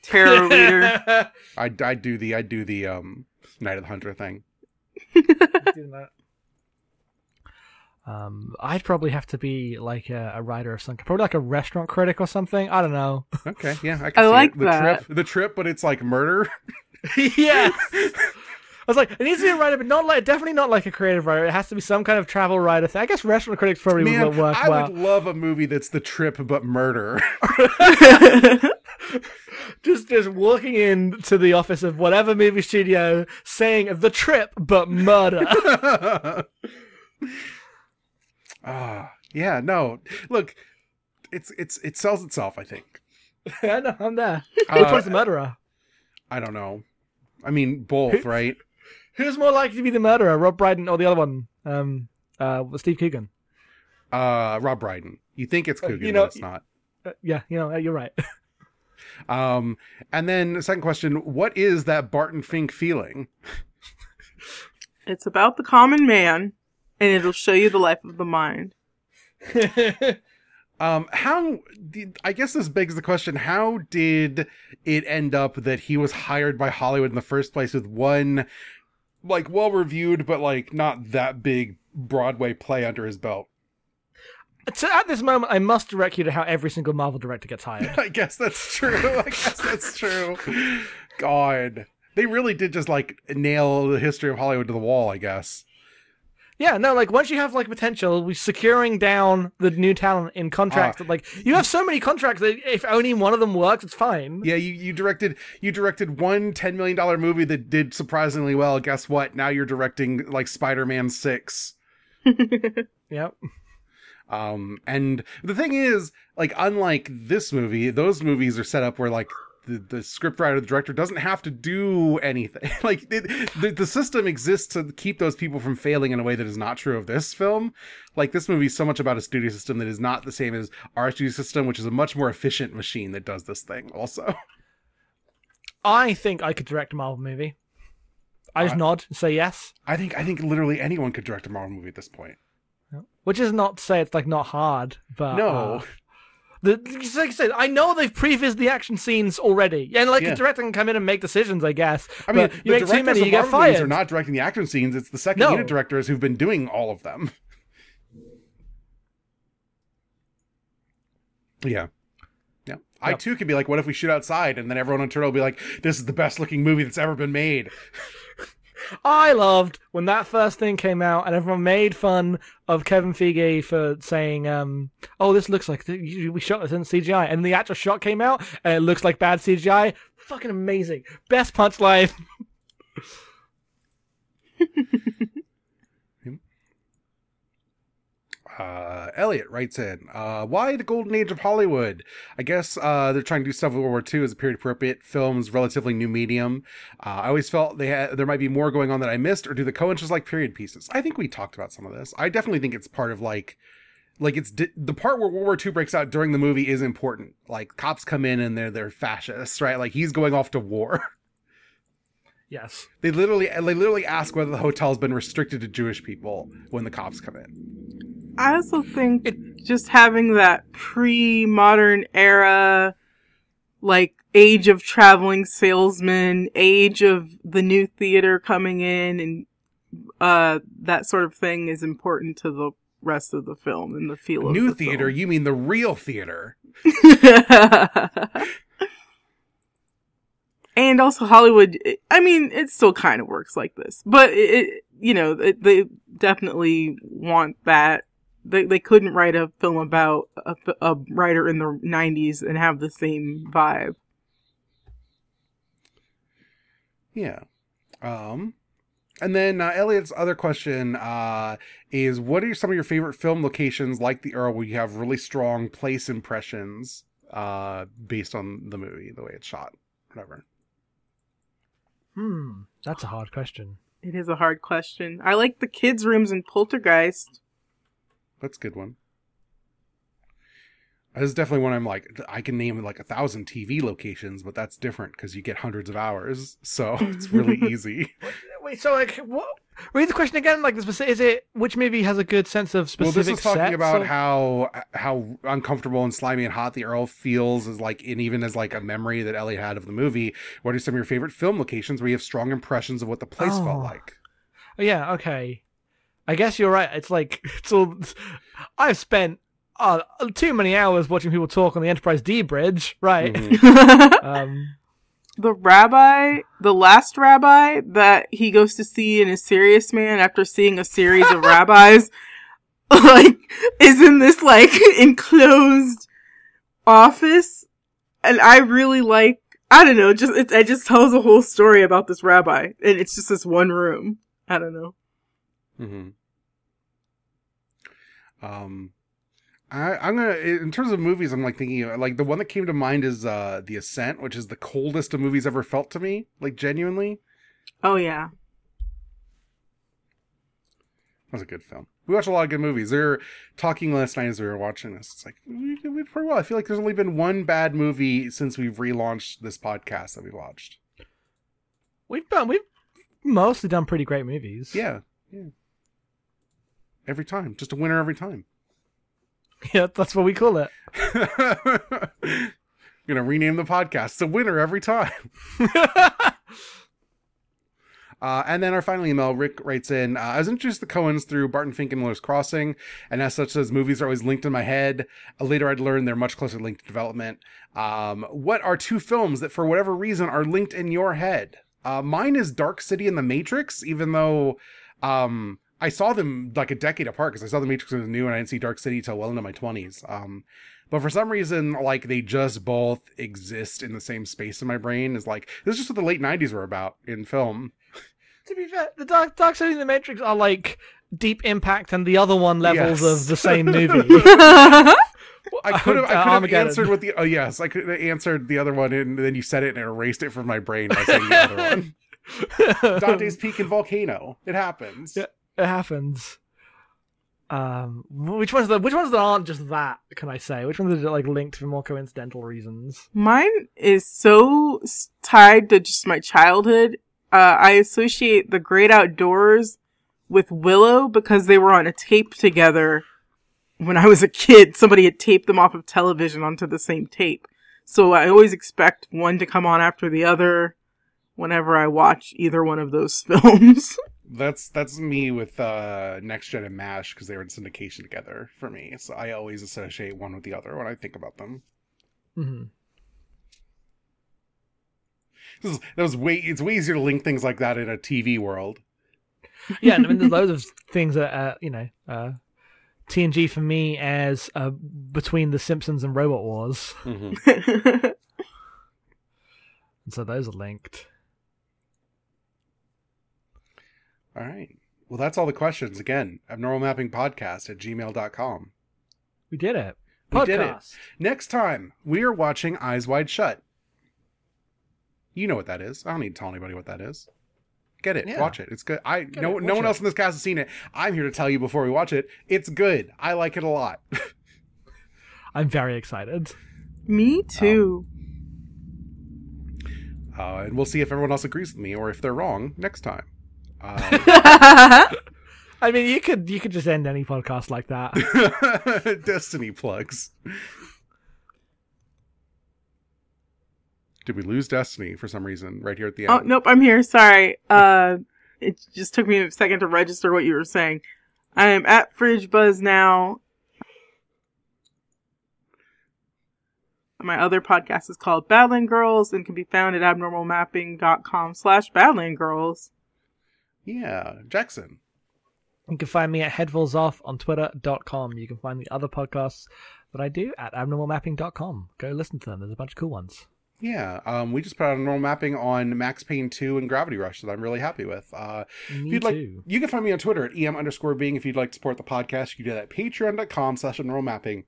Terror leader. I I do the I do the um Night of the Hunter thing. Doing that. Um, I'd probably have to be like a, a writer or something, probably like a restaurant critic or something. I don't know. Okay, yeah, I can I see like it. The that. trip, the trip, but it's like murder. yeah. Was like, it needs to be a writer, but not like definitely not like a creative writer. It has to be some kind of travel writer thing. I guess restaurant critics probably Man, would work I well. I would love a movie that's the trip but murder. Just just walking into the office of whatever movie studio, saying the trip but murder. Ah, yeah, no. Look, it's it's it sells itself. I think. I know, I'm there. Uh, Which one's the murderer? I don't know. I mean, both, right? Who's more likely to be the murderer, Rob Brydon or the other one? Um, uh, Steve Coogan. Uh, Rob Brydon. You think it's Uh, Coogan, you know- but it's not. Uh, yeah, you know, uh, you're right. Um, and then the second question: What is that Barton Fink feeling? it's about the common man, and it'll show you the life of the mind. Um, how? Did, I guess this begs the question: How did it end up that he was hired by Hollywood in the first place with one, like, well reviewed but like not that big Broadway play under his belt? so at this moment, I must direct you to how every single Marvel director gets hired. I guess that's true. I guess that's true. God, they really did just like nail the history of Hollywood to the wall. I guess. Yeah, no, like once you have like potential, we securing down the new talent in contracts. Ah. like you have so many contracts that if only one of them works, it's fine. Yeah, you, you directed you directed one $10 million movie that did surprisingly well. Guess what? Now you're directing like Spider-Man 6. Yep. Um and the thing is, like unlike this movie, those movies are set up where like the, the scriptwriter, the director doesn't have to do anything. like it, the the system exists to keep those people from failing in a way that is not true of this film. Like this movie is so much about a studio system that is not the same as our studio system, which is a much more efficient machine that does this thing also. I think I could direct a Marvel movie. I just I- nod and say yes, I think I think literally anyone could direct a Marvel movie at this point. which is not to say it's like not hard, but No. uh, the like I said, I know they've prevised the action scenes already, and like Yeah. a director can come in and make decisions, I guess. I mean, you make too many, you get fired. Are not directing the action scenes. It's the second No. unit directors who've been doing all of them. Yeah. Yeah. I too could be like, what if we shoot outside? And then everyone on Turtle will be like, this is the best looking movie that's ever been made. I loved when that first thing came out and everyone made fun of Kevin Feige for saying, um, "Oh, this looks like th- we shot this in CGI," and the actual shot came out and it looks like bad CGI. Fucking amazing! Best punchline. Uh, Elliot writes in, uh, why the golden age of Hollywood? I guess, uh, they're trying to do stuff with World War II as a period appropriate film's relatively new medium. Uh, I always felt they had, there might be more going on that I missed, or do the Coens just like period pieces? I think we talked about some of this. I definitely think it's part of like like it's di- the part where World War II breaks out during the movie is important. Like cops come in and they're they're fascists, right? Like he's going off to war. Yes. They literally they literally ask whether the hotel's been restricted to Jewish people when the cops come in. I also think just having that pre-modern era, like age of traveling salesman, age of the new theater coming in, and uh, that sort of thing is important to the rest of the film and the feel of New the theater, you mean the real theater? film. and also Hollywood. I mean, it still kind of works like this, but it, it you know, it, they definitely want that. They they couldn't write a film about a, a writer in the '90s and have the same vibe. Yeah. Um and then uh, Elliot's other question uh, is what are some of your favorite film locations like the Earle where you have really strong place impressions uh, based on the movie, the way it's shot, whatever. Hmm. That's a hard question. It is a hard question. I like the kids' rooms in Poltergeist. That's a good one. This is definitely one I'm like I can name like a thousand TV locations, but that's different because you get hundreds of hours, so it's really easy. Wait, so like, what? Read the question again. Like, the is it which movie has a good sense of specific? Well, this is talking sets about or- how how uncomfortable and slimy and hot the Earle feels is like, and even as like a memory that Ellie had of the movie. What are some of your favorite film locations where you have strong impressions of what the place Oh. felt like? Yeah. Okay. I guess you're right. It's like it's all. I've spent uh, too many hours watching people talk on the Enterprise D bridge. Right. Mhm. um. the rabbi, the last rabbi that he goes to see in a serious man after seeing a series of rabbis, like, is in this, like, enclosed office. And I really like, I don't know, just, it, it just tells a whole story about this rabbi. And it's just this one room. I don't know. Hmm Um, I, I'm gonna in terms of movies, I'm like thinking of, like the one that came to mind is uh The Ascent, which is the coldest of movies ever felt to me, like genuinely. Oh yeah. That was a good film. We watch a lot of good movies. They were talking last night as we were watching this. It's like we we did pretty well. I feel like there's only been one bad movie since we've relaunched this podcast that we watched. We've done. We've mostly done pretty great movies. Yeah, yeah. Every time, just a winner every time. Yeah. That's what we call it. I'm gonna rename the podcast. It's a winner every time. Uh, and then our final email, Rick writes in, uh, I was introduced to the Coens through Barton Fink and Miller's Crossing, and as such, those movies are always linked in my head. Uh, later, I'd learned they're much closer linked to development. Um, what are two films that, for whatever reason, are linked in your head? Uh, mine is Dark City and The Matrix, even though um, I saw them like a decade apart because I saw The Matrix when it was new and I didn't see Dark City till well into my 20s. Um, but for some reason, like they just both exist in the same space in my brain. Is like this is just what the late '90s were about in film. To be fair, the Dark Dark City and the Matrix are like Deep Impact and the other one levels Yes. of the same movie. I could have, I could have Armageddon. answered with the. Oh yes, I could have answered the other one, and then you said it and it erased it from my brain by saying the other one. Dante's Peak and Volcano. It happens. Yeah. It happens. Um, which ones? Which ones that aren't just that? Can I say? Which ones are like linked for more coincidental reasons? Mine is so tied to just my childhood. Uh, I associate the great outdoors with Willow because they were on a tape together when I was a kid. Somebody had taped them off of television onto the same tape. So I always expect one to come on after the other whenever I watch either one of those films. That's that's me with uh, Next Gen and Mash because they were in syndication together for me. So I always associate one with the other when I think about them. Mm-hmm. This is, that was way. It's way easier to link things like that in a TV world. Yeah, I mean, there's loads of things that uh, you know. Uh, TNG for me as uh, between The Simpsons and Robot Wars, Mhm. and so those are linked. All right. Well, that's all the questions. Again, abnormal mapping podcast at gmail.com. We did it. We did it. Next time, we are watching Eyes Wide Shut. You know what that is. I don't need to tell anybody what that is. Get it. Yeah. Watch it. It's good. I no it, no watch one it. else in this cast has seen it. I'm here to tell you before we watch it. It's good. I like it a lot. I'm very excited. Me too. Uh, and we'll see if everyone else agrees with me or if they're wrong next time. Uh, I mean, you could you could just end any podcast like that. Destiny plugs. Did we lose Destiny for some reason right here at the end? oh nope, I'm here. Sorry. Uh, it just took me a second to register what you were saying. I am at Fridge Buzz now. My other podcast is called Badland Girls and can be found at abnormalmapping.com slash badland girls. Yeah, Jackson. You can find me at headfulsoff on twitter.com. You can find the other podcasts that I do at abnormalmapping.com. Go listen to them. There's a bunch of cool ones. Yeah, um, we just put out a normal mapping on Max Payne 2 and Gravity Rush that I'm really happy with. Uh, Me if you'd like, too. you can find me on Twitter at em underscore being. If you'd like to support the podcast, you can do that at patreon.com slash normal mapping.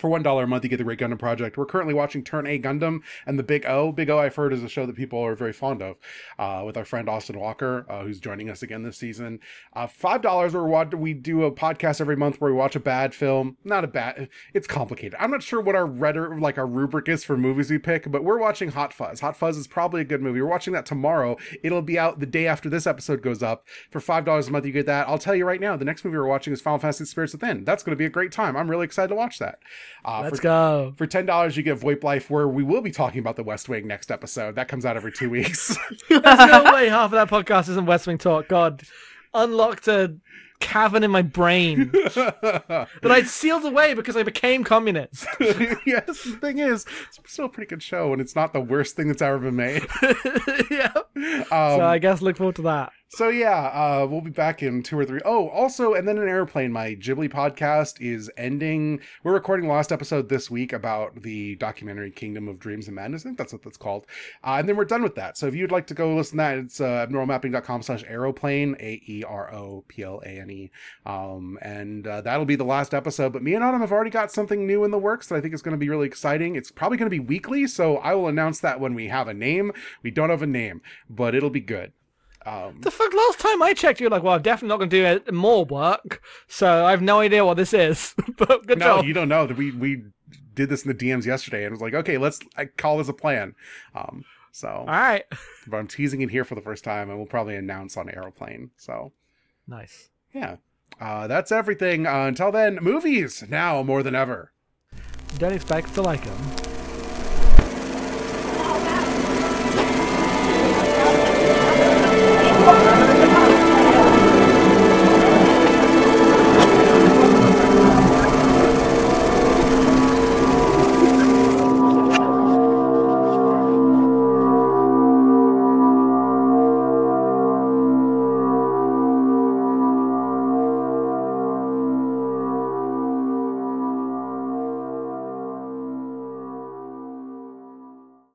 For one dollar a month, you get the Great Gundam Project. We're currently watching Turn A Gundam and the Big O. Big O, I've heard, is a show that people are very fond of, uh, with our friend Austin Walker, uh, who's joining us again this season. Uh, Five dollars, we. We do a podcast every month where we watch a bad film. Not a bad. It's complicated. I'm not sure what our redder like our rubric is for movies we pick, but we're watching Hot Fuzz. Hot Fuzz is probably a good movie. We're watching that tomorrow. It'll be out the day after this episode goes up. For five dollars a month, you get that. I'll tell you right now, the next movie we're watching is Final Fantasy Spirits Within. That's going to be a great time. I'm really excited to watch that. Uh, Let's for, go. For ten dollars, you get VoIP Life, where we will be talking about the West Wing next episode. That comes out every two weeks. There's no way half of that podcast isn't West Wing talk. God, unlocked a cavern in my brain that I'd sealed away because I became communist. yes, the thing is, it's still a pretty good show, and it's not the worst thing that's ever been made. yeah. Um, So I guess look forward to that. So yeah, uh, we'll be back in two or three. Oh, also, and then an airplane. My Ghibli podcast is ending. We're recording last episode this week about the documentary Kingdom of Dreams and Madness. I think that's what that's called. Uh, and then we're done with that. So if you'd like to go listen to that, it's uh, abnormalmapping.com slash aeroplane, A E R O P L A N E. Um, and uh, that'll be the last episode. But me and Autumn have already got something new in the works that I think is going to be really exciting. It's probably going to be weekly, so I will announce that when we have a name. We don't have a name, but it'll be good. Um, The fuck? Last time I checked, you were like, "Well, I'm definitely not going to do more work." So I have no idea what this is. but good no, job. you don't know that we we did this in the DMs yesterday, and it was like, okay, let's I call this a plan. Um, so, All right. but I'm teasing it here for the first time, and we'll probably announce on aeroplane. So, Nice. yeah, uh, that's everything. Uh, until then, movies now more than ever. Don't expect to like them.